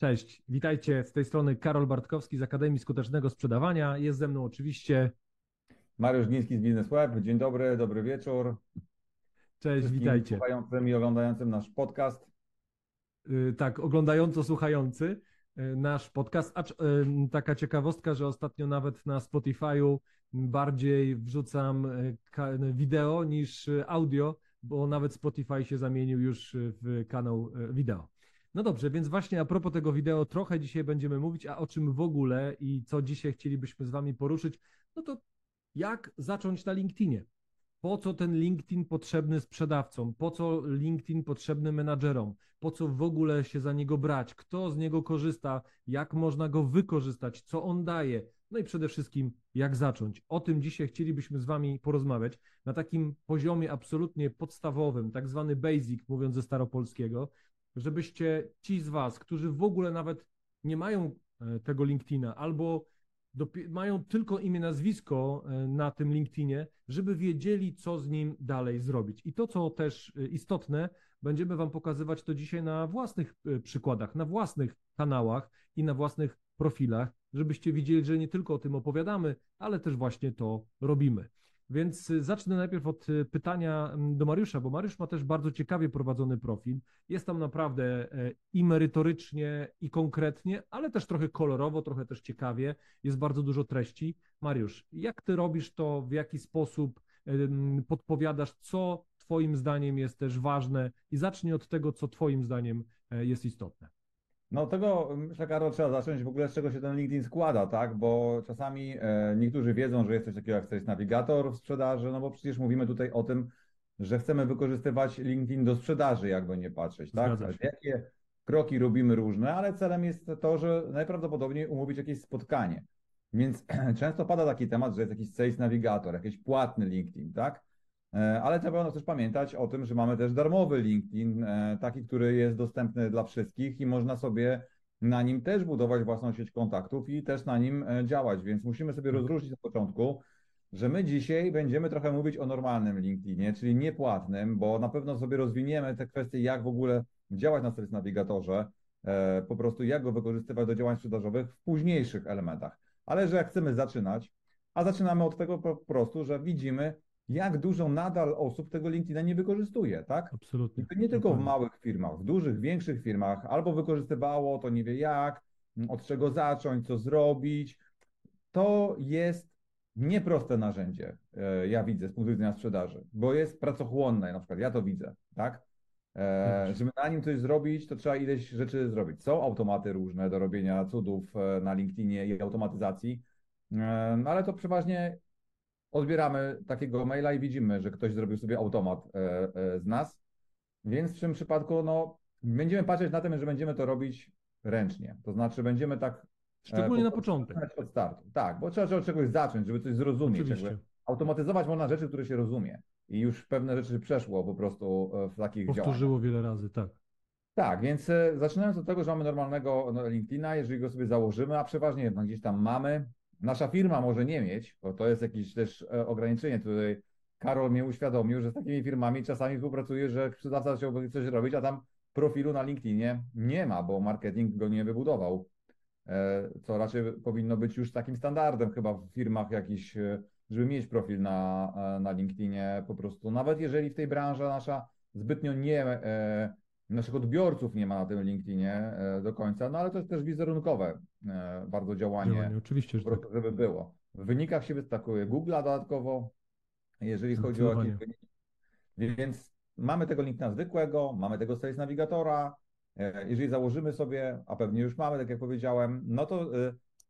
Cześć, witajcie z tej strony Karol Bartkowski z Akademii Skutecznego Sprzedawania. Jest ze mną oczywiście Mariusz Gliński z Biznes Web. Dzień dobry, dobry wieczór. Cześć, Wszystkim witajcie. Słuchającym i oglądającym nasz podcast. Y, Tak, oglądająco-słuchający y, nasz podcast. Acz, y, taka ciekawostka, że ostatnio nawet na Spotify'u bardziej wrzucam y, wideo niż audio, bo nawet Spotify się zamienił już w kanał wideo. No dobrze, więc właśnie a propos tego wideo, trochę dzisiaj będziemy mówić, a o czym w ogóle i co dzisiaj chcielibyśmy z Wami poruszyć, no to jak zacząć na LinkedInie? Po co ten LinkedIn potrzebny sprzedawcom? Po co LinkedIn potrzebny menadżerom? Po co w ogóle się za niego brać? Kto z niego korzysta? Jak można go wykorzystać? Co on daje? No i przede wszystkim, jak zacząć? O tym dzisiaj chcielibyśmy z Wami porozmawiać na takim poziomie absolutnie podstawowym, tak zwany basic, mówiąc ze staropolskiego, żebyście ci z Was, którzy w ogóle nawet nie mają e, tego LinkedIna albo mają tylko imię, nazwisko e, na tym LinkedInie, żeby wiedzieli, co z nim dalej zrobić. I to, co też e, istotne, będziemy Wam pokazywać to dzisiaj na własnych przykładach, na własnych kanałach i na własnych profilach, żebyście widzieli, że nie tylko o tym opowiadamy, ale też właśnie to robimy. Więc e, zacznę najpierw od e, pytania m, do Mariusza, bo Mariusz ma też bardzo ciekawie prowadzony profil. Jest tam naprawdę e, i merytorycznie, i konkretnie, ale też trochę kolorowo, trochę też ciekawie. Jest bardzo dużo treści. Mariusz, jak ty robisz to, w jaki sposób podpowiadasz, co twoim zdaniem jest też ważne i zacznij od tego, co twoim zdaniem e, jest istotne. No tego, myślę, Karol, trzeba zacząć w ogóle z czego się ten LinkedIn składa, tak? Bo czasami e, niektórzy wiedzą, że jest coś takiego jak Sales Navigator w sprzedaży, no bo przecież mówimy tutaj o tym, że chcemy wykorzystywać LinkedIn do sprzedaży, jakby nie patrzeć, tak? Jakie kroki robimy różne, ale celem jest to, że najprawdopodobniej umówić jakieś spotkanie. Więc często pada taki temat, że jest jakiś Sales Navigator, jakiś płatny LinkedIn, tak? E, Ale trzeba też pamiętać o tym, że mamy też darmowy LinkedIn, e, taki, który jest dostępny dla wszystkich i można sobie na nim też budować własną sieć kontaktów i też na nim e, działać. Więc musimy sobie rozróżnić na początku, że my dzisiaj będziemy trochę mówić o normalnym LinkedInie, czyli niepłatnym, bo na pewno sobie rozwiniemy te kwestie, jak w ogóle działać na Sales Navigatorze, e, po prostu jak go wykorzystywać do działań sprzedażowych w późniejszych elementach. Ale że jak chcemy zaczynać, a zaczynamy od tego po prostu, że widzimy, jak dużo nadal osób tego LinkedIna nie wykorzystuje, tak? Absolutnie. I to nie tylko w małych firmach, w dużych, większych firmach, albo wykorzystywało, to nie wie jak, od czego zacząć, co zrobić. To jest nieproste narzędzie, e, ja widzę z punktu widzenia sprzedaży, bo jest pracochłonne, na przykład ja to widzę, tak? E, żeby na nim coś zrobić, to trzeba ileś rzeczy zrobić. Są automaty różne do robienia cudów e, na LinkedInie i automatyzacji, e, ale to przeważnie odbieramy takiego maila i widzimy, że ktoś zrobił sobie automat e, e, z nas. Więc w tym przypadku no, będziemy patrzeć na tym, że będziemy to robić ręcznie. To znaczy będziemy tak Szczególnie e, na po- początek. od startu. Tak, bo trzeba, trzeba od czegoś zacząć, żeby coś zrozumieć. Oczywiście. Jakby automatyzować można rzeczy, które się rozumie. I już pewne rzeczy przeszło po prostu w takich działaniach. Powtórzyło wiele razy, tak. Tak, więc zaczynając od tego, że mamy normalnego no, LinkedIna, jeżeli go sobie założymy, a przeważnie gdzieś tam mamy, nasza firma może nie mieć, bo to jest jakieś też e, ograniczenie. Tutaj Karol mnie uświadomił, że z takimi firmami czasami współpracuje, że sprzedawca chciałby coś robić, a tam profilu na LinkedInie nie ma, bo marketing go nie wybudował. E, Co raczej powinno być już takim standardem chyba w firmach jakiś, e, żeby mieć profil na, na LinkedInie po prostu. Nawet jeżeli w tej branży nasza zbytnio nie, naszych odbiorców nie ma na tym LinkedInie e, do końca, no ale to jest też wizerunkowe e, bardzo działanie, Działanie, oczywiście, że tak. żeby było. W wynikach się wyskakuje Google'a dodatkowo, jeżeli chodzi o jakieś wyniki. Więc mamy tego LinkedIna zwykłego, mamy tego Sales Navigatora. E, Jeżeli założymy sobie, a pewnie już mamy, tak jak powiedziałem, no to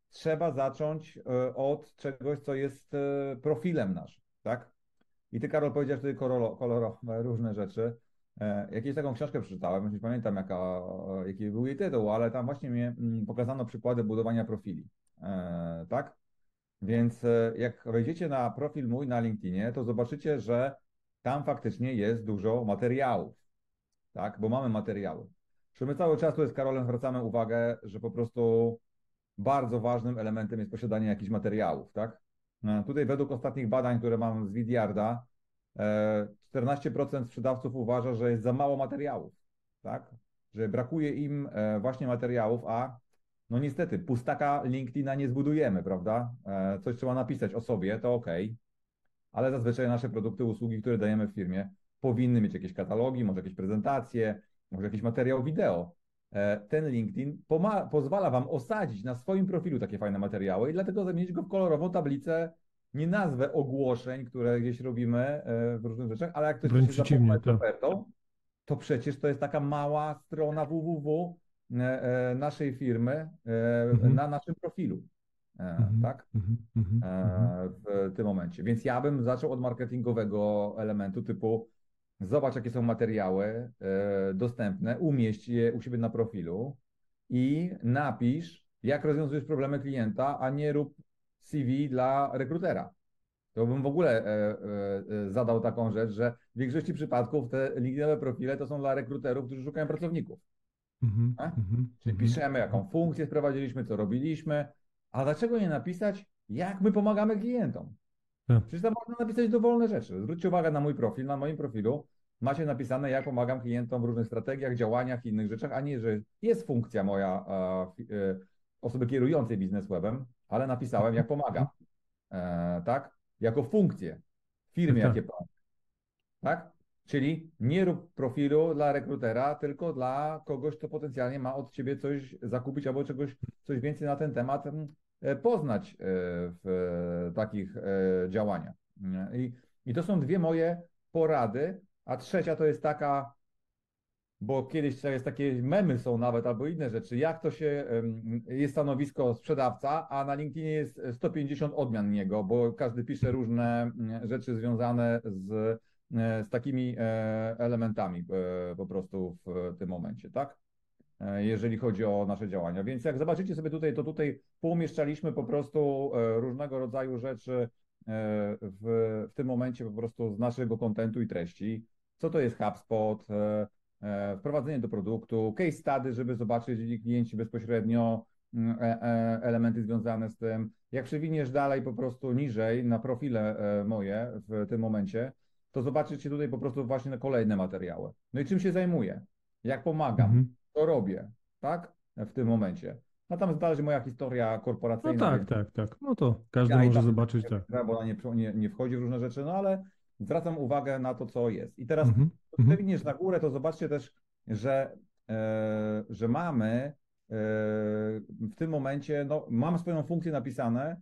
trzeba zacząć od czegoś, co jest profilem naszym, tak? I ty, Karol, powiedziałeś tutaj koloro- kolorowe różne rzeczy. E, Jakieś taką książkę przeczytałem, nie pamiętam jaka, jaki był jej tytuł, ale tam właśnie mnie mm, pokazano przykłady budowania profili, E, tak? Więc e, jak wejdziecie na profil mój na LinkedInie, to zobaczycie, że tam faktycznie jest dużo materiałów, tak? Bo mamy materiały. Że my cały czas tu z Karolem zwracamy uwagę, że po prostu bardzo ważnym elementem jest posiadanie jakichś materiałów, tak? Tutaj według ostatnich badań, które mam z Vidyarda, 14% sprzedawców uważa, że jest za mało materiałów, tak? że brakuje im e, właśnie materiałów, a no niestety pustaka LinkedIna nie zbudujemy, prawda? E, coś trzeba napisać o sobie, to ok, ale zazwyczaj nasze produkty, usługi, które dajemy w firmie, powinny mieć jakieś katalogi, może jakieś prezentacje, może jakiś materiał wideo. E, ten LinkedIn pozwala Wam osadzić na swoim profilu takie fajne materiały i dlatego zamienić go w kolorową tablicę, nie nazwę ogłoszeń, które gdzieś robimy e, w różnych rzeczach, ale jak ktoś Wręcz się przeciwnie, to. ofertą, to przecież to jest taka mała strona www e, naszej firmy mhm. na naszym profilu. Mhm. Tak? Mhm. mhm. W tym momencie. Więc ja bym zaczął od marketingowego elementu typu zobacz, jakie są materiały e, dostępne, umieść je u siebie na profilu i napisz, jak rozwiązujesz problemy klienta, a nie rób CV dla rekrutera. To bym w ogóle e, e, zadał taką rzecz, że w większości przypadków te LinkedInowe profile to są dla rekruterów, którzy szukają pracowników. Mm -hmm, Czyli mm -hmm. piszemy, jaką funkcję sprowadziliśmy, co robiliśmy, a dlaczego nie napisać, jak my pomagamy klientom? Tak. Przecież tam można napisać dowolne rzeczy. Zwróćcie uwagę na mój profil, na moim profilu macie napisane, jak pomagam klientom w różnych strategiach, działaniach i innych rzeczach, a nie, że jest funkcja moja e, osoby kierującej bizneswebem, ale napisałem, jak pomagam. E, tak? Jako funkcję firmy, tak. jakie pomagam. Tak? Czyli nie rób profilu dla rekrutera, tylko dla kogoś, kto potencjalnie ma od ciebie coś zakupić albo czegoś, coś więcej na ten temat E, poznać e, w takich e, działaniach. I, I to są dwie moje porady, a trzecia to jest taka, bo kiedyś jest takie memy są nawet albo inne rzeczy, jak to się jest stanowisko sprzedawca, a na LinkedInie jest 150 odmian niego, bo każdy pisze różne rzeczy związane z, z takimi elementami po prostu w tym momencie, tak? E, jeżeli chodzi o nasze działania. Więc jak zobaczycie sobie tutaj, to tutaj poumieszczaliśmy po prostu e, różnego rodzaju rzeczy e, w, w tym momencie po prostu z naszego kontentu i treści. Co to jest HubSpot, wprowadzenie do produktu, case study, żeby zobaczyć klienci bezpośrednio mm, elementy związane z tym. Jak przewiniesz dalej po prostu niżej na profile moje w tym momencie, to zobaczycie tutaj po prostu właśnie na kolejne materiały. No i czym się zajmuję? Jak pomagam? Mhm to robię, tak? W tym momencie. No tam zależy moja historia korporacyjna. No tak, tak, tak. No to każdy ja może zobaczyć, tak. Bo ona nie, nie, nie wchodzi w różne rzeczy, no ale zwracam uwagę na to, co jest. I teraz, mm -hmm. na górę, to zobaczcie też, że, e, że mamy e, w tym momencie, no, mam swoją funkcję napisane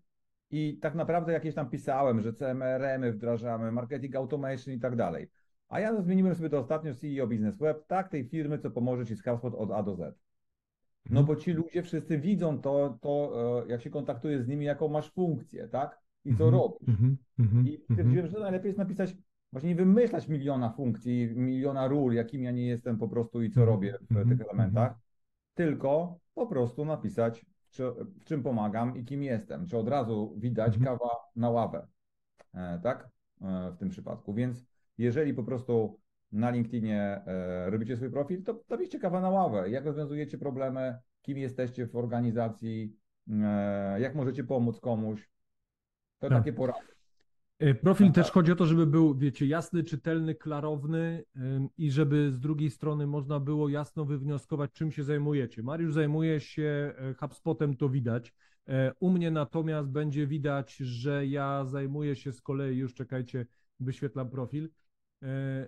i tak naprawdę jakieś tam pisałem, że CMRM-y wdrażamy, marketing automation i tak dalej. A ja zmieniłem sobie to ostatnio CEO Business Web, tak, tej firmy, co pomoże Ci z HubSpot od A do Z. No mhm. bo ci ludzie wszyscy widzą to, to e, jak się kontaktuje z nimi, jaką masz funkcję, tak? I co mhm. robisz. Mhm. I stwierdziłem, że najlepiej jest napisać, właśnie nie wymyślać miliona funkcji, miliona ról, jakim ja nie jestem po prostu i co robię w tych elementach, tylko po prostu napisać, czy, w czym pomagam i kim jestem. Czy od razu widać kawa na ławę, e, tak? E, w tym przypadku. Więc jeżeli po prostu na LinkedInie e, robicie swój profil, to napiszcie kawa na ławę. Jak rozwiązujecie problemy, kim jesteście w organizacji, jak możecie pomóc komuś. To tak. takie porady. E, profil też chodzi o to, żeby był, wiecie, jasny, czytelny, klarowny i żeby z drugiej strony można było jasno wywnioskować, czym się zajmujecie. Mariusz zajmuje się HubSpotem, to widać. U mnie natomiast będzie widać, że ja zajmuję się z kolei, już czekajcie, wyświetlam profil, E,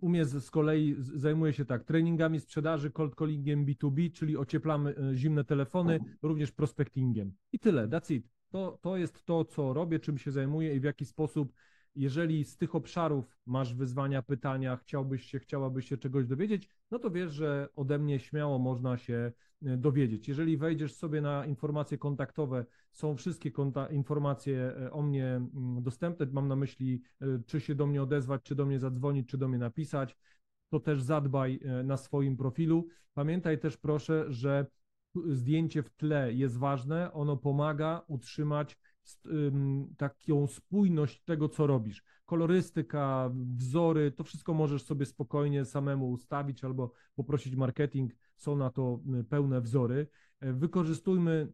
Umie z kolei zajmuje się tak, treningami sprzedaży, cold callingiem B2B, czyli ocieplamy zimne telefony, również prospectingiem. I tyle, that's it. To, to jest to, co robię, czym się zajmuję i w jaki sposób jeżeli z tych obszarów masz wyzwania, pytania, chciałbyś się, chciałabyś się czegoś dowiedzieć, no to wiesz, że ode mnie śmiało można się e, dowiedzieć. Jeżeli wejdziesz sobie na informacje kontaktowe, są wszystkie informacje e, o mnie mm, dostępne. Mam na myśli, e, czy się do mnie odezwać, czy do mnie zadzwonić, czy do mnie napisać. To też zadbaj na swoim profilu. Pamiętaj też proszę, że zdjęcie w tle jest ważne, ono pomaga utrzymać taką spójność tego, co robisz. Kolorystyka, wzory, to wszystko możesz sobie spokojnie samemu ustawić albo poprosić marketing, są na to pełne wzory. E, wykorzystujmy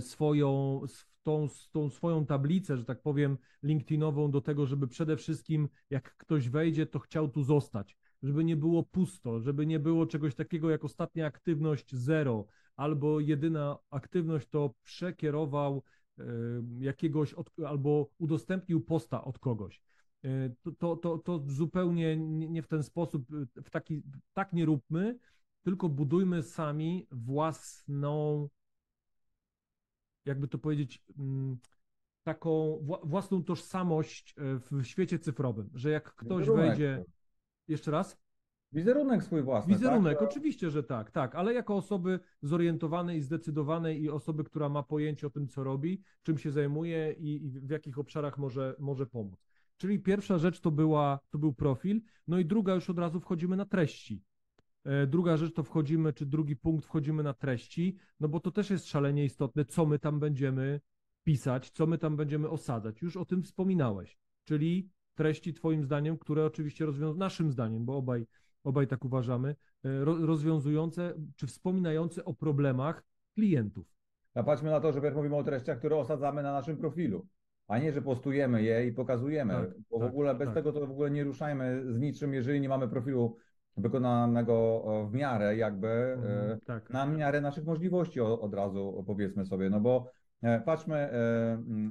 swoją, tą, tą swoją tablicę, że tak powiem, LinkedInową do tego, żeby przede wszystkim jak ktoś wejdzie, to chciał tu zostać żeby nie było pusto, żeby nie było czegoś takiego jak ostatnia aktywność zero, albo jedyna aktywność to przekierował e, jakiegoś od, albo udostępnił posta od kogoś. E, to, to, to, to zupełnie nie w ten sposób, w taki, tak nie róbmy, tylko budujmy sami własną, jakby to powiedzieć, mm, taką własną tożsamość e, w świecie cyfrowym, że jak ktoś Wizerunek. wejdzie. Jeszcze raz? Wizerunek swój własny. Wizerunek, tak? oczywiście, że tak, tak, ale jako osoby zorientowane i zdecydowane i osoby, która ma pojęcie o tym, co robi, czym się zajmuje i, i w jakich obszarach może, może pomóc. Czyli pierwsza rzecz to, była, to był profil, no i druga już od razu wchodzimy na treści. E, druga rzecz to wchodzimy, czy drugi punkt wchodzimy na treści, no bo to też jest szalenie istotne, co my tam będziemy pisać, co my tam będziemy osadzać. Już o tym wspominałeś, czyli treści Twoim zdaniem, które oczywiście rozwiązują, naszym zdaniem, bo obaj, obaj tak uważamy, e, rozwiązujące czy wspominające o problemach klientów. A patrzmy na to, że mówimy o treściach, które osadzamy na naszym profilu, a nie, że postujemy je i pokazujemy, tak, bo tak, w ogóle bez tak. tego to w ogóle nie ruszajmy z niczym, jeżeli nie mamy profilu wykonanego w miarę jakby, mhm, tak. na miarę naszych możliwości od razu powiedzmy sobie, no bo E, patrzmy e,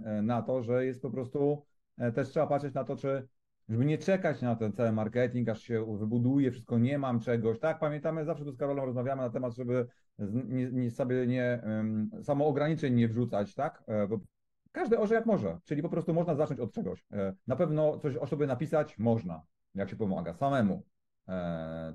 e, na to, że jest po prostu, też trzeba patrzeć na to, czy żeby nie czekać na ten cały marketing, aż się wybuduje, wszystko nie mam czegoś. Tak, pamiętamy, zawsze tu z Karolą rozmawiamy na temat, żeby nie, nie sobie nie, samo ograniczeń nie wrzucać, tak? Bo każdy orze jak może, czyli po prostu można zacząć od czegoś. Na pewno coś o sobie napisać można, jak się pomaga, samemu,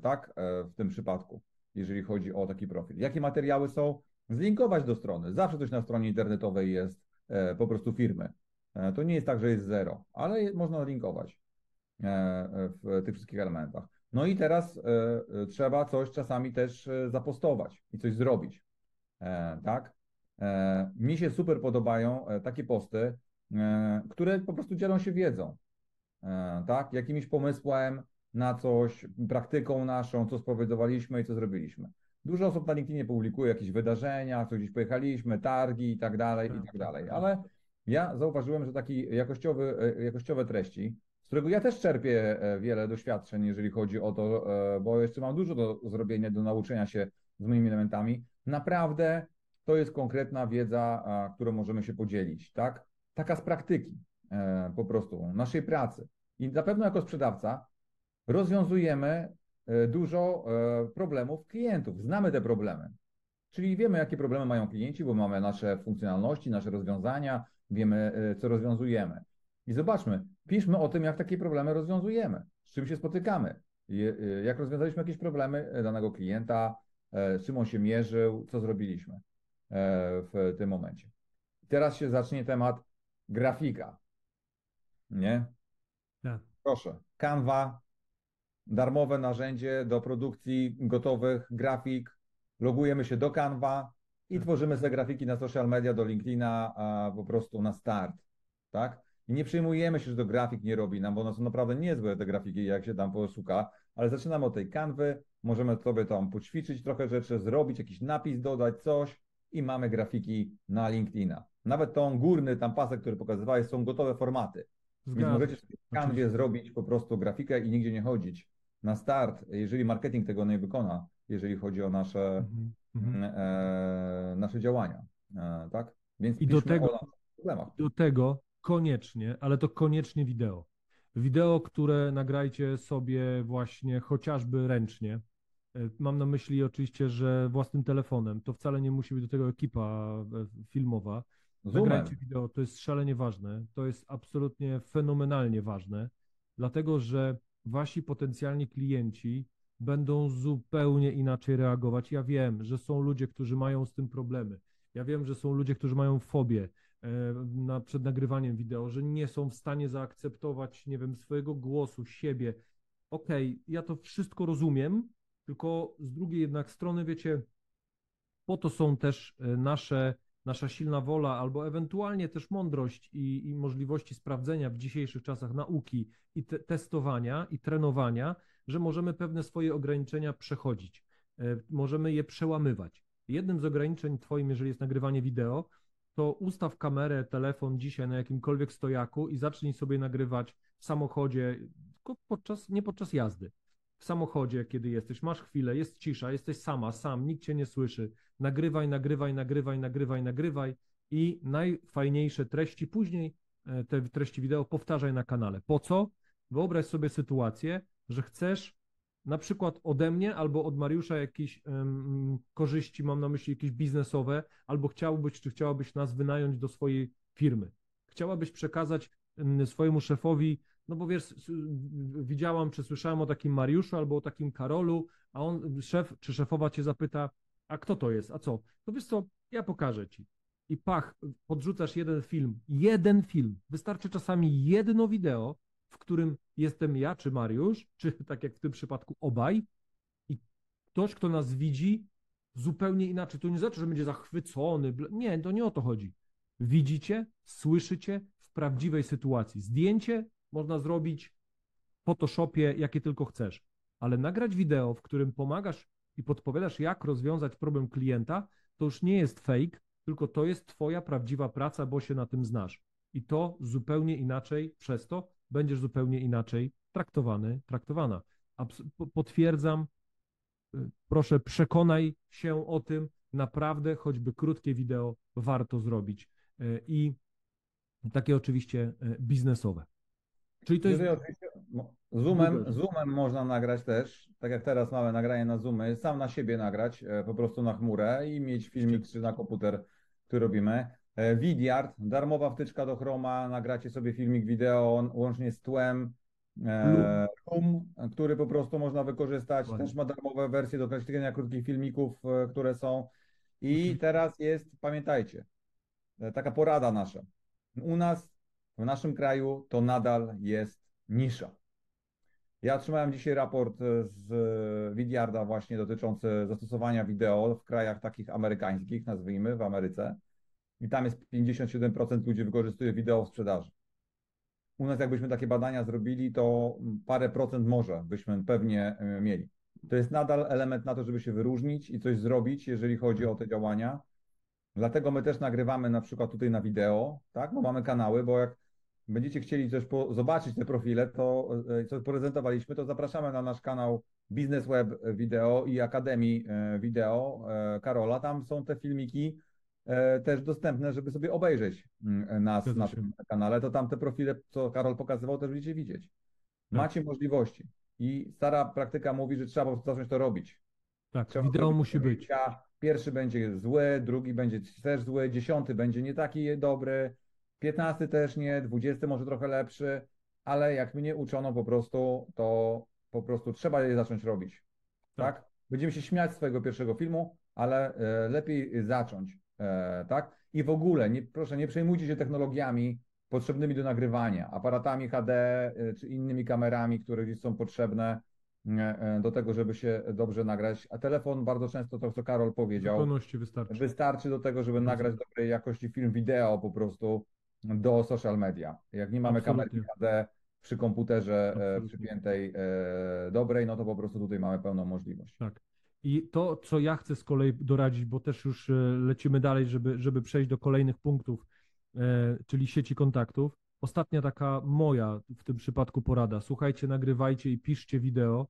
tak? W tym przypadku, jeżeli chodzi o taki profil. Jakie materiały są? zlinkować do strony. Zawsze coś na stronie internetowej jest e, po prostu firmy. E, to nie jest tak, że jest zero, ale można linkować e, w tych wszystkich elementach. No i teraz trzeba coś czasami też zapostować i coś zrobić. Tak? Mi się super podobają takie posty, które po prostu dzielą się wiedzą. Tak? Jakimś pomysłem na coś, praktyką naszą, co spowodowaliśmy i co zrobiliśmy. Dużo osób na LinkedInie publikuje jakieś wydarzenia, co gdzieś pojechaliśmy, targi i tak dalej, i tak, tak dalej. Tak. Ale ja zauważyłem, że taki jakościowy, e, jakościowe treści, z którego ja też czerpię e, wiele doświadczeń, jeżeli chodzi o to, e, bo jeszcze mam dużo do zrobienia, do nauczenia się z moimi elementami. Naprawdę to jest konkretna wiedza, którą możemy się podzielić, tak? Taka z praktyki po prostu, naszej pracy. I na pewno jako sprzedawca rozwiązujemy dużo problemów klientów. Znamy te problemy. Czyli wiemy, jakie problemy mają klienci, bo mamy nasze funkcjonalności, nasze rozwiązania, wiemy, e, co rozwiązujemy. I zobaczmy, piszmy o tym, jak takie problemy rozwiązujemy, z czym się spotykamy, jak rozwiązaliśmy jakieś problemy danego klienta, z czym on się mierzył, co zrobiliśmy w tym momencie. Teraz się zacznie temat grafika. Nie? Tak. Proszę. Canva, darmowe narzędzie do produkcji gotowych grafik. Logujemy się do Canva i tak. tworzymy sobie grafiki na social media, do LinkedIna, po prostu na start. Tak? I nie przejmujemy się, że do grafik nie robi nam, bo one są naprawdę niezłe te grafiki, jak się tam poszuka, ale zaczynamy od tej kanwy, możemy sobie tam poćwiczyć trochę rzeczy, zrobić jakiś napis, dodać coś i mamy grafiki na LinkedIna. Nawet tą górny tam pasek, który pokazywałeś, są gotowe formaty. Zgadza. Więc możecie w kanwie zrobić po prostu grafikę i nigdzie nie chodzić na start, jeżeli marketing tego nie wykona, jeżeli chodzi o nasze, mm -hmm. e, nasze działania. E, tak? Więc I do tego, do tego koniecznie, ale to koniecznie wideo. Wideo, które nagrajcie sobie właśnie chociażby ręcznie. E, mam na myśli oczywiście, że własnym telefonem. To wcale nie musi być do tego ekipa filmowa. Nagrajcie wideo, to jest szalenie ważne. To jest absolutnie fenomenalnie ważne, dlatego że wasi potencjalni klienci będą zupełnie inaczej reagować. Ja wiem, że są ludzie, którzy mają z tym problemy. Ja wiem, że są ludzie, którzy mają fobię e, na, przed nagrywaniem wideo, że nie są w stanie zaakceptować, nie wiem, swojego głosu, siebie. Okej, okay, ja to wszystko rozumiem, tylko z drugiej jednak strony, wiecie, po to są też e, nasze nasza silna wola, albo ewentualnie też mądrość i, i możliwości sprawdzenia w dzisiejszych czasach nauki i te, testowania i trenowania, że możemy pewne swoje ograniczenia przechodzić, e, możemy je przełamywać. Jednym z ograniczeń Twoim, jeżeli jest nagrywanie wideo, to ustaw kamerę, telefon dzisiaj na jakimkolwiek stojaku i zacznij sobie nagrywać w samochodzie, podczas, nie podczas jazdy. w samochodzie, kiedy jesteś, masz chwilę, jest cisza, jesteś sama, sam, nikt cię nie słyszy. Nagrywaj, nagrywaj, nagrywaj, nagrywaj, nagrywaj i najfajniejsze treści później, e, te treści wideo powtarzaj na kanale. Po co? Wyobraź sobie sytuację, że chcesz na przykład ode mnie albo od Mariusza jakieś um, korzyści, mam na myśli jakieś biznesowe, albo chciałbyś, czy chciałabyś nas wynająć do swojej firmy. Chciałabyś przekazać um, swojemu szefowi, no bo wiesz, widziałam, czy słyszałam o takim Mariuszu albo o takim Karolu, a on, szef czy szefowa cię zapyta, a kto to jest, a co? To wiesz co, ja pokażę ci. I pach, podrzucasz jeden film, jeden film. Wystarczy czasami jedno wideo, w którym jestem ja czy Mariusz, czy tak jak w tym przypadku obaj, i ktoś, kto nas widzi, zupełnie inaczej. To nie znaczy, że będzie zachwycony. Nie, to nie o to chodzi. Widzicie, słyszycie w prawdziwej sytuacji. Zdjęcie można zrobić w Photoshopie, jakie tylko chcesz, ale nagrać wideo, w którym pomagasz i podpowiadasz, jak rozwiązać problem klienta, to już nie jest fake, tylko to jest Twoja prawdziwa praca, bo się na tym znasz. I to zupełnie inaczej przez to będziesz zupełnie inaczej traktowany, traktowana. potwierdzam, y, proszę przekonaj się o tym, naprawdę choćby krótkie wideo warto zrobić. Y, I takie oczywiście y, biznesowe. Czyli to jest... Zoomem, zoomem można nagrać też, tak jak teraz mamy nagranie na Zoomy, sam na siebie nagrać, e, po prostu na chmurę i mieć filmik czy na komputer, który robimy. E, Vidyard, darmowa wtyczka do Chroma, nagracie sobie filmik wideo łącznie z tłem. E, który po prostu można wykorzystać, też ma darmowe wersje do kreślenia krótkich filmików, e, które są. I mhm. teraz jest, pamiętajcie, taka porada nasza. U nas, w naszym kraju, to nadal jest nisza. Ja otrzymałem dzisiaj raport z Vidyarda właśnie dotyczący zastosowania wideo w krajach takich amerykańskich, nazwijmy, w Ameryce i tam jest 57% ludzi wykorzystuje wideo w sprzedaży. U nas jakbyśmy takie badania zrobili, to parę procent może byśmy pewnie e, mieli. To jest nadal element na to, żeby się wyróżnić i coś zrobić, jeżeli chodzi o te działania. Dlatego my też nagrywamy na przykład tutaj na wideo, tak? Bo mamy kanały, bo jak będziecie chcieli coś po, zobaczyć te profile, to e, co prezentowaliśmy, to zapraszamy na nasz kanał Business Web Video i Akademii e, Video Karola. Tam są te filmiki też dostępne, żeby sobie obejrzeć mm, nas na tym kanale, to tam te profile, co Karol pokazywał, też będziecie widzieć. Tak. Macie tak. możliwości. I stara praktyka mówi, że trzeba po prostu zacząć to robić. Tak, trzeba wideo musi być. Pierwszy będzie zły, drugi będzie też zły, dziesiąty będzie nie taki dobry, piętnasty też nie, dwudziesty może trochę lepszy, ale jak mnie uczono po prostu, to po prostu trzeba je zacząć robić. Tak? tak? Będziemy się śmiać z swojego pierwszego filmu, ale e, lepiej zacząć. E, tak? I w ogóle, nie, proszę, nie przejmujcie się technologiami potrzebnymi do nagrywania, aparatami HD e, czy innymi kamerami, które gdzieś są potrzebne e, do tego, żeby się dobrze nagrać. A telefon bardzo często, to co Karol powiedział, wystarczy. wystarczy do tego, żeby nagrać dobrej jakości film wideo po prostu do social media. Jak nie mamy kamery HD przy komputerze Absolutnie. przypiętej dobrej, no to po prostu tutaj mamy pełną możliwość. Tak. I to, co ja chcę z kolei doradzić, bo też już e, lecimy dalej, żeby, żeby przejść do kolejnych punktów, e, czyli sieci kontaktów. Ostatnia taka moja w tym przypadku porada. Słuchajcie, nagrywajcie i piszcie wideo,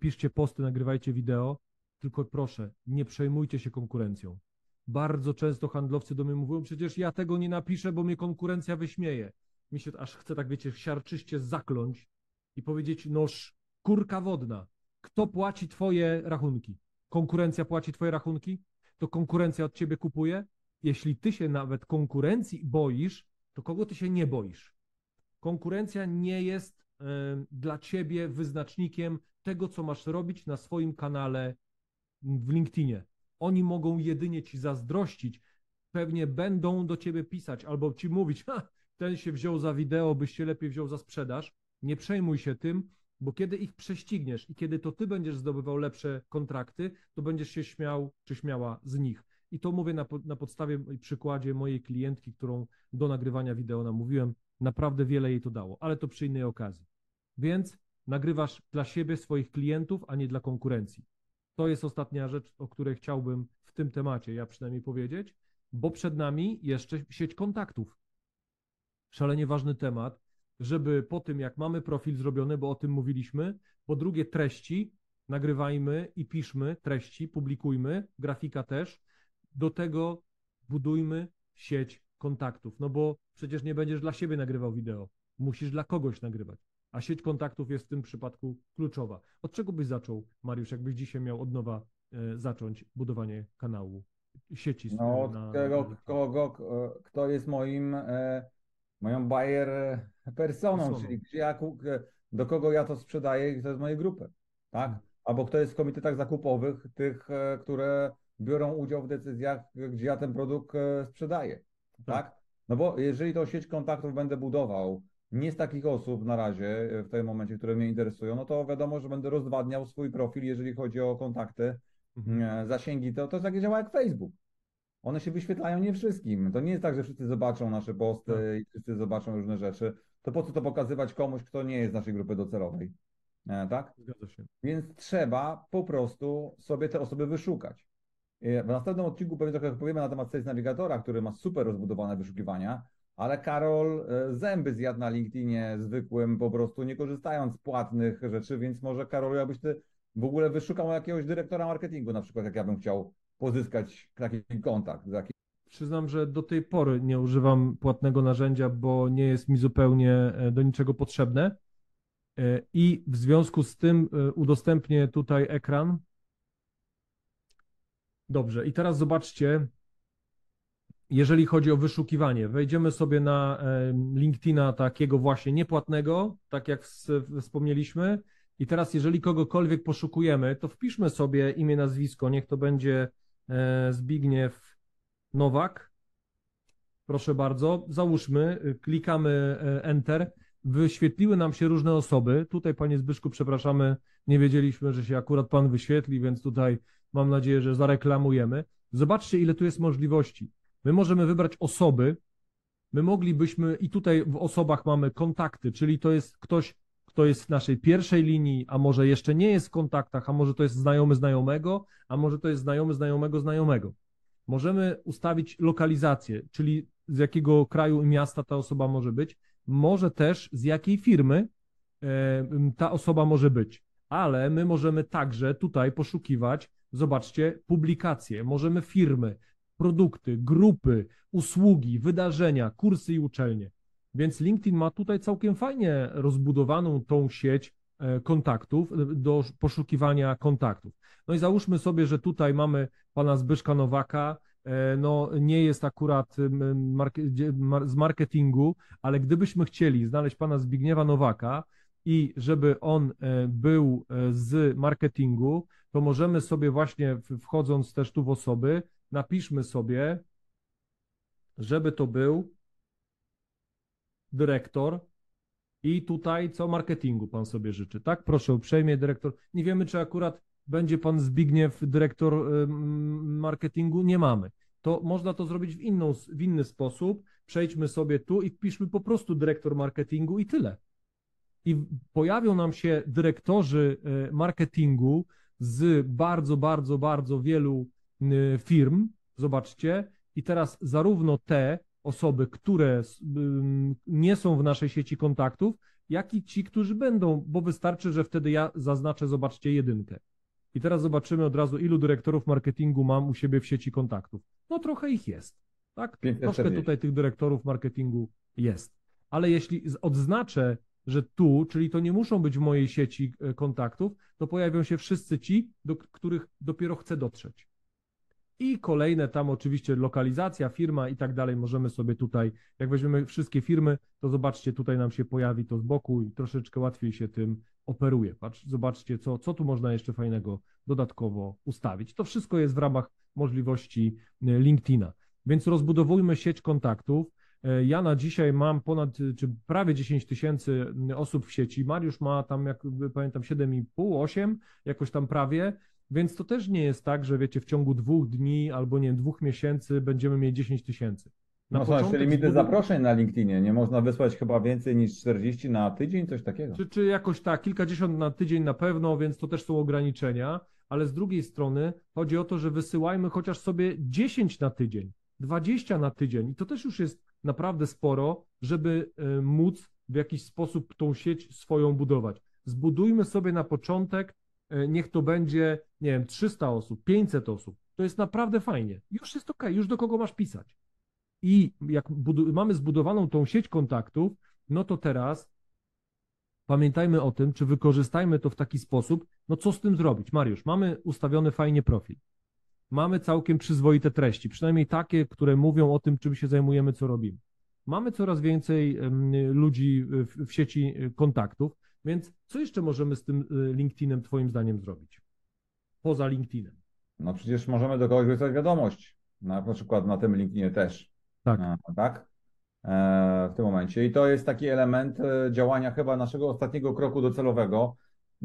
piszcie posty, nagrywajcie wideo, tylko proszę, nie przejmujcie się konkurencją. Bardzo często handlowcy do mnie mówią, przecież ja tego nie napiszę, bo mnie konkurencja wyśmieje. Mi się aż chce tak, wiecie, siarczyście zakląć i powiedzieć, noż, kurka wodna, kto płaci twoje rachunki? Konkurencja płaci twoje rachunki? To konkurencja od ciebie kupuje? Jeśli ty się nawet konkurencji boisz, to kogo ty się nie boisz? Konkurencja nie jest dla ciebie wyznacznikiem tego, co masz robić na swoim kanale w LinkedInie. Oni mogą jedynie ci zazdrościć, pewnie będą do ciebie pisać albo ci mówić, ten się wziął za wideo, byś się lepiej wziął za sprzedaż. Nie przejmuj się tym, bo kiedy ich prześcigniesz i kiedy to ty będziesz zdobywał lepsze kontrakty, to będziesz się śmiał czy śmiała z nich. I to mówię na, na podstawie przykładzie mojej klientki, którą do nagrywania wideo namówiłem. Naprawdę wiele jej to dało, ale to przy innej okazji. Więc nagrywasz dla siebie, swoich klientów, a nie dla konkurencji. To jest ostatnia rzecz, o której chciałbym w tym temacie, ja przynajmniej powiedzieć, bo przed nami jeszcze sieć kontaktów. Szalenie ważny temat, żeby po tym, jak mamy profil zrobiony, bo o tym mówiliśmy, po drugie treści, nagrywajmy i piszmy treści, publikujmy, grafika też. Do tego budujmy sieć kontaktów, no bo przecież nie będziesz dla siebie nagrywał wideo, musisz dla kogoś nagrywać. A sieć kontaktów jest w tym przypadku kluczowa. Od czego byś zaczął, Mariusz, jakbyś dzisiaj miał od nowa e, zacząć budowanie kanału, sieci? No, od na, tego, na... kogo, kto jest moim, e, moją buyer personą, Personą. czyli gdzie ja, e, do kogo ja to sprzedaję i kto jest mojej grupy, tak? Albo kto jest w komitetach zakupowych, tych, e, które biorą udział w decyzjach, gdzie ja ten produkt e, sprzedaję, tak? No bo jeżeli tą sieć kontaktów będę budował nie z takich osób na razie, e, w tym momencie, które mnie interesują, no to wiadomo, że będę rozwadniał swój profil, jeżeli chodzi o kontakty, Mhm. e, zasięgi, to, to jest takie działa jak Facebook. One się wyświetlają nie wszystkim. To nie jest tak, że wszyscy zobaczą nasze posty Tak. i wszyscy zobaczą różne rzeczy. To po co to pokazywać komuś, kto nie jest z naszej grupy docelowej? E, tak? Zgadza się. Więc trzeba po prostu sobie te osoby wyszukać. E, W następnym odcinku pewnie trochę powiemy na temat Sales Navigatora, który ma super rozbudowane wyszukiwania, ale Karol e, zęby zjadł na LinkedInie zwykłym, po prostu nie korzystając z płatnych rzeczy, więc może Karol, jakbyś ty w ogóle wyszukał jakiegoś dyrektora marketingu, na przykład jak ja bym chciał pozyskać taki kontakt jakimś Przyznam, że do tej pory nie używam płatnego narzędzia, bo nie jest mi zupełnie e, do niczego potrzebne. E, I w związku z tym e, udostępnię tutaj ekran. Dobrze, i teraz zobaczcie, jeżeli chodzi o wyszukiwanie, wejdziemy sobie na LinkedIna takiego właśnie niepłatnego, tak jak wspomnieliśmy. I teraz, jeżeli kogokolwiek poszukujemy, to wpiszmy sobie imię, nazwisko. Niech to będzie Zbigniew Nowak. Proszę bardzo, załóżmy, y, klikamy e, Enter. Wyświetliły nam się różne osoby. Tutaj, panie Zbyszku, przepraszamy, nie wiedzieliśmy, że się akurat pan wyświetli, więc tutaj mam nadzieję, że zareklamujemy. Zobaczcie, ile tu jest możliwości. My możemy wybrać osoby. My moglibyśmy, i tutaj w osobach mamy kontakty, czyli to jest ktoś, kto jest w naszej pierwszej linii, a może jeszcze nie jest w kontaktach, a może to jest znajomy znajomego, a może to jest znajomy znajomego znajomego. Możemy ustawić lokalizację, czyli z jakiego kraju i miasta ta osoba może być, może też z jakiej firmy e, ta osoba może być. Ale my możemy także tutaj poszukiwać, zobaczcie, publikacje, możemy firmy, produkty, grupy, usługi, wydarzenia, kursy i uczelnie. Więc LinkedIn ma tutaj całkiem fajnie rozbudowaną tą sieć e, kontaktów e, do poszukiwania kontaktów. No i załóżmy sobie, że tutaj mamy pana Zbyszka Nowaka, e, no nie jest akurat z marketingu, ale gdybyśmy chcieli znaleźć pana Zbigniewa Nowaka i żeby on był z marketingu, to możemy sobie właśnie wchodząc też tu w osoby, napiszmy sobie, żeby to był dyrektor i tutaj co marketingu pan sobie życzy, tak? Proszę uprzejmie, dyrektor. Nie wiemy, czy akurat będzie pan Zbigniew dyrektor marketingu, nie mamy. To można to zrobić w, inną, w inny sposób. Przejdźmy sobie tu i wpiszmy po prostu dyrektor marketingu i tyle. I pojawią nam się dyrektorzy e, marketingu z bardzo, bardzo, bardzo wielu y, firm. Zobaczcie. I teraz zarówno te osoby, które nie są w naszej sieci kontaktów, jak i ci, którzy będą, bo wystarczy, że wtedy ja zaznaczę, zobaczcie, jedynkę. I teraz zobaczymy od razu, ilu dyrektorów marketingu mam u siebie w sieci kontaktów. No trochę ich jest, tak? 540. Troszkę tutaj tych dyrektorów marketingu jest. Ale jeśli odznaczę, że tu, czyli to nie muszą być w mojej sieci e, kontaktów, to pojawią się wszyscy ci, do których dopiero chcę dotrzeć. I kolejne tam oczywiście lokalizacja, firma i tak dalej możemy sobie tutaj, jak weźmiemy wszystkie firmy, to zobaczcie, tutaj nam się pojawi to z boku i troszeczkę łatwiej się tym operuje. Patrz, zobaczcie, co, co tu można jeszcze fajnego dodatkowo ustawić. To wszystko jest w ramach możliwości e, LinkedIna. Więc rozbudowujmy sieć kontaktów. E, Ja na dzisiaj mam ponad, y, czy prawie 10 tysięcy y, osób w sieci. Mariusz ma tam, jak y, pamiętam, 7,5, 8, jakoś tam prawie. Więc to też nie jest tak, że wiecie, w ciągu dwóch dni albo nie dwóch miesięcy będziemy mieć 10 tysięcy. Na No są jeszcze limity zaproszeń na LinkedInie. Nie można wysłać chyba więcej niż 40 na tydzień, coś takiego. Czy, czy jakoś tak, kilkadziesiąt na tydzień na pewno, więc to też są ograniczenia, ale z drugiej strony chodzi o to, że wysyłajmy chociaż sobie 10 na tydzień, 20 na tydzień i to też już jest naprawdę sporo, żeby y, móc w jakiś sposób tą sieć swoją budować. Zbudujmy sobie na początek, e, niech to będzie, nie wiem, 300 osób, 500 osób. To jest naprawdę fajnie. Już jest ok, już do kogo masz pisać. I jak mamy zbudowaną tą sieć kontaktów, no to teraz pamiętajmy o tym, czy wykorzystajmy to w taki sposób, no co z tym zrobić? Mariusz, mamy ustawiony fajnie profil. Mamy całkiem przyzwoite treści, przynajmniej takie, które mówią o tym, czym się zajmujemy, co robimy. Mamy coraz więcej ludzi w, sieci y, kontaktów, więc co jeszcze możemy z tym y, LinkedInem Twoim zdaniem zrobić? Poza LinkedInem. No przecież możemy do kogoś wysłać wiadomość. Na przykład na tym LinkedInie też. Tak. No, tak? E, w tym momencie. I to jest taki element e, działania chyba naszego ostatniego kroku docelowego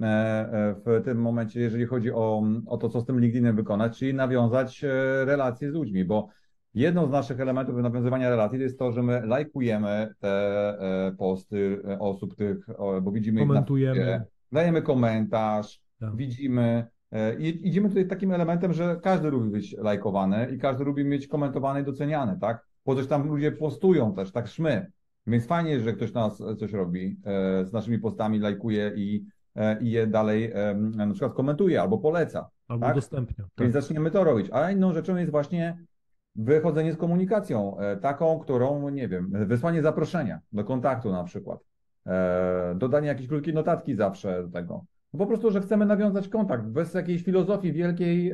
e, w tym momencie, jeżeli chodzi o, o to, co z tym LinkedInem wykonać, czyli nawiązać relacje z ludźmi, bo jedną z naszych elementów nawiązywania relacji jest to, że my lajkujemy te posty osób tych, bo widzimy Komentujemy. ich na dajemy komentarz, tak. widzimy i idziemy tutaj takim elementem, że każdy lubi być lajkowany i każdy lubi mieć komentowany i doceniany, tak? bo coś tam ludzie postują też, tak szmy. Więc fajnie, że ktoś nas coś robi e, z naszymi postami, lajkuje i, e, i je dalej e, na przykład komentuje albo poleca. Albo tak? udostępnia. Tak. Więc zaczniemy to robić. A inną rzeczą jest właśnie wychodzenie z komunikacją, taką, którą, nie wiem, wysłanie zaproszenia do kontaktu na przykład, dodanie jakiejś krótkiej notatki zawsze do tego. Po prostu, że chcemy nawiązać kontakt bez jakiejś filozofii wielkiej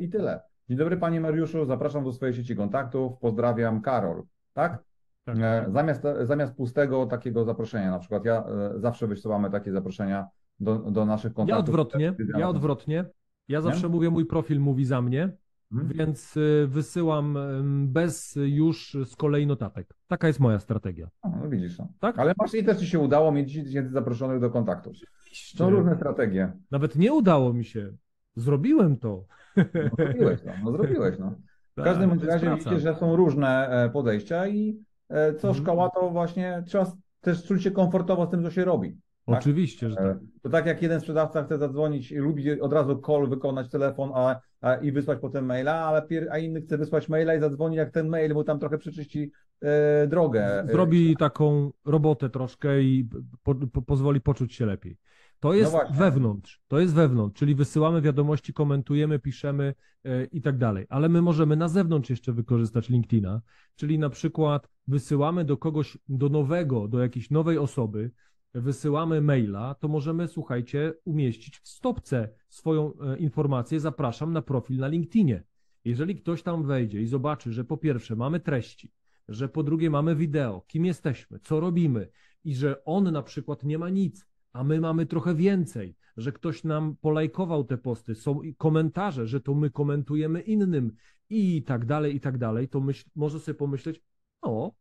i tyle. Dzień dobry Panie Mariuszu, zapraszam do swojej sieci kontaktów, pozdrawiam Karol, tak? tak. E, zamiast, zamiast pustego takiego zaproszenia, na przykład ja e, zawsze wysyłamy takie zaproszenia do, do naszych kontaktów. Ja odwrotnie, ja odwrotnie. Ja zawsze Nie? mówię, mój profil mówi za mnie, hmm. więc e, wysyłam bez już z kolei notatek. Taka jest moja strategia. A, no widzisz. No. Tak? Ale masz i też Ci się udało mieć 10 tysięcy zaproszonych do kontaktów. Są różne strategie. Nawet nie udało mi się. Zrobiłem to. No zrobiłeś no, no zrobiłeś no. W tak, każdym razie widzicie, że są różne e, podejścia i e, co mhm. szkoła, to właśnie trzeba też czuć się komfortowo z tym, co się robi. Tak? Oczywiście, że tak. E, to tak jak jeden sprzedawca chce zadzwonić i lubi od razu call wykonać telefon a, a, i wysłać potem maila, ale pier, a inny chce wysłać maila i zadzwoni, jak ten mail mu tam trochę przeczyści e, drogę. Zrobi taką robotę troszkę i po, po, pozwoli poczuć się lepiej. To jest no wewnątrz, to jest wewnątrz, czyli wysyłamy wiadomości, komentujemy, piszemy yy, i tak dalej. Ale my możemy na zewnątrz jeszcze wykorzystać LinkedIna, czyli na przykład wysyłamy do kogoś, do nowego, do jakiejś nowej osoby, wysyłamy maila, to możemy, słuchajcie, umieścić w stopce swoją e, informację, zapraszam na profil na LinkedInie. Jeżeli ktoś tam wejdzie i zobaczy, że po pierwsze mamy treści, że po drugie mamy wideo, kim jesteśmy, co robimy i że on na przykład nie ma nic, a my mamy trochę więcej, że ktoś nam polajkował te posty, są komentarze, że to my komentujemy innym i tak dalej, i tak dalej, to myśl, może sobie pomyśleć, no,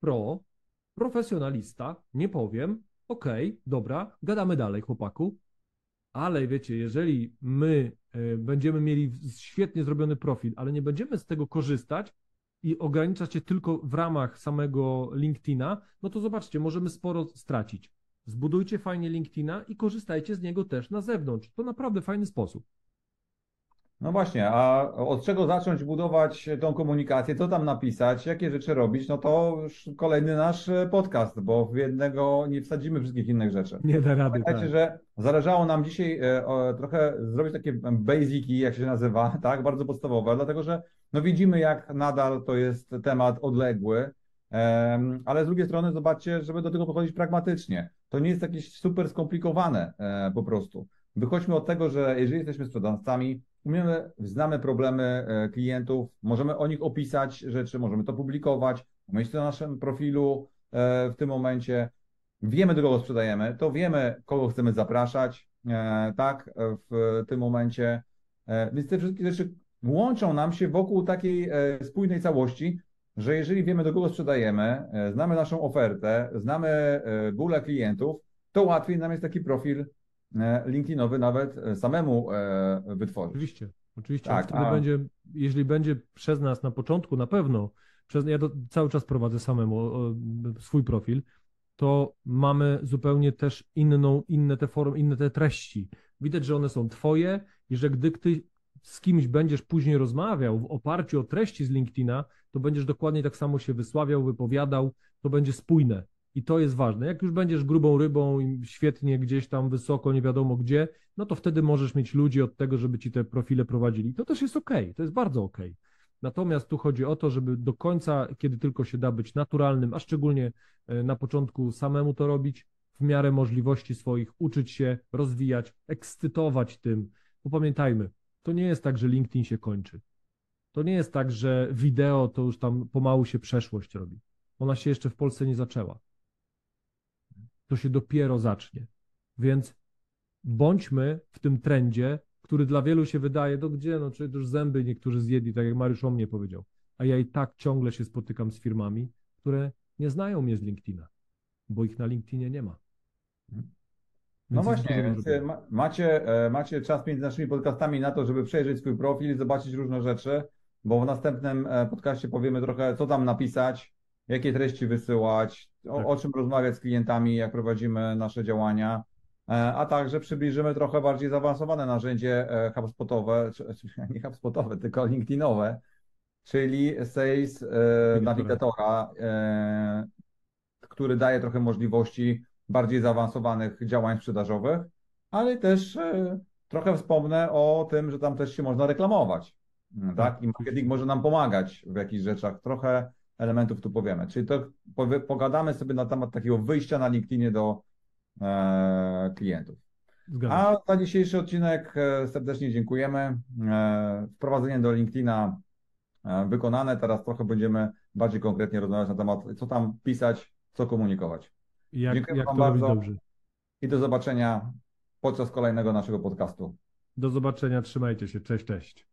pro, profesjonalista, nie powiem, okej, okay, dobra, gadamy dalej, chłopaku, ale wiecie, jeżeli my y, będziemy mieli świetnie zrobiony profil, ale nie będziemy z tego korzystać i ograniczać się tylko w ramach samego LinkedIna, no to zobaczcie, możemy sporo stracić. Zbudujcie fajnie LinkedIna i korzystajcie z niego też na zewnątrz. To naprawdę fajny sposób. No właśnie, a od czego zacząć budować tą komunikację, co tam napisać, jakie rzeczy robić, no to już kolejny nasz podcast, bo w jednego nie wsadzimy wszystkich innych rzeczy. Nie da rady. Pamiętajcie, tak. że zależało nam dzisiaj e, trochę zrobić takie basiki, jak się nazywa, tak, bardzo podstawowe, dlatego że no widzimy, jak nadal to jest temat odległy, ale z drugiej strony zobaczcie, żeby do tego podchodzić pragmatycznie. To nie jest jakieś super skomplikowane e, po prostu. Wychodźmy od tego, że jeżeli jesteśmy sprzedawcami, umiemy, znamy problemy e, klientów, możemy o nich opisać rzeczy, możemy to publikować, mieć to na naszym profilu e, w tym momencie, wiemy, do kogo sprzedajemy, to wiemy, kogo chcemy zapraszać, tak, w tym momencie. Więc te wszystkie rzeczy łączą nam się wokół takiej spójnej całości, że jeżeli wiemy, do kogo sprzedajemy, e, znamy naszą ofertę, znamy e, bóle klientów, to łatwiej nam jest taki profil e, LinkedInowy nawet samemu wytworzyć. Oczywiście, oczywiście. Tak, a... będzie, jeżeli będzie przez nas na początku, na pewno, przez, ja do, cały czas prowadzę samemu o, swój profil, to mamy zupełnie też inną, inne te formy, inne te treści. Widać, że one są twoje i że gdy ty z kimś będziesz później rozmawiał w oparciu o treści z LinkedIna, to będziesz dokładnie tak samo się wysławiał, wypowiadał, to będzie spójne. I to jest ważne. Jak już będziesz grubą rybą i świetnie gdzieś tam wysoko, nie wiadomo gdzie, no to wtedy możesz mieć ludzi od tego, żeby ci te profile prowadzili. To też jest ok, to jest bardzo ok. Natomiast tu chodzi o to, żeby do końca, kiedy tylko się da, być naturalnym, a szczególnie e, na początku samemu to robić, w miarę możliwości swoich, uczyć się, rozwijać, ekscytować tym. Bo pamiętajmy, to nie jest tak, że LinkedIn się kończy. To nie jest tak, że wideo to już tam pomału się przeszłość robi. Ona się jeszcze w Polsce nie zaczęła. To się dopiero zacznie. Więc bądźmy w tym trendzie, który dla wielu się wydaje, do gdzie, no czy już zęby niektórzy zjedli, tak jak Mariusz o mnie powiedział. A ja i tak ciągle się spotykam z firmami, które nie znają mnie z LinkedIna, bo ich na LinkedInie nie ma. Więc no właśnie, więc e, macie, e, macie czas między naszymi podcastami na to, żeby przejrzeć swój profil, zobaczyć różne rzeczy, bo w następnym e, podcaście powiemy trochę, co tam napisać, jakie treści wysyłać, o, tak. o czym rozmawiać z klientami, jak prowadzimy nasze działania. E, a także przybliżymy trochę bardziej zaawansowane narzędzie e, HubSpotowe, nie HubSpotowe, tylko LinkedInowe, czyli Sales e, Navigatora, który daje trochę możliwości bardziej zaawansowanych działań sprzedażowych, ale też trochę wspomnę o tym, że tam też się można reklamować. Tak? tak I marketing może nam pomagać w jakichś rzeczach. Trochę elementów tu powiemy. Czyli to pogadamy sobie na temat takiego wyjścia na LinkedInie do E, klientów. Zgadzam. A za dzisiejszy odcinek e, serdecznie dziękujemy. E, wprowadzenie do LinkedIna wykonane. Teraz trochę będziemy bardziej konkretnie rozmawiać na temat, co tam pisać, co komunikować. Jak, Dziękuję jak Wam bardzo dobrze. i do zobaczenia podczas kolejnego naszego podcastu. Do zobaczenia, trzymajcie się. Cześć, cześć.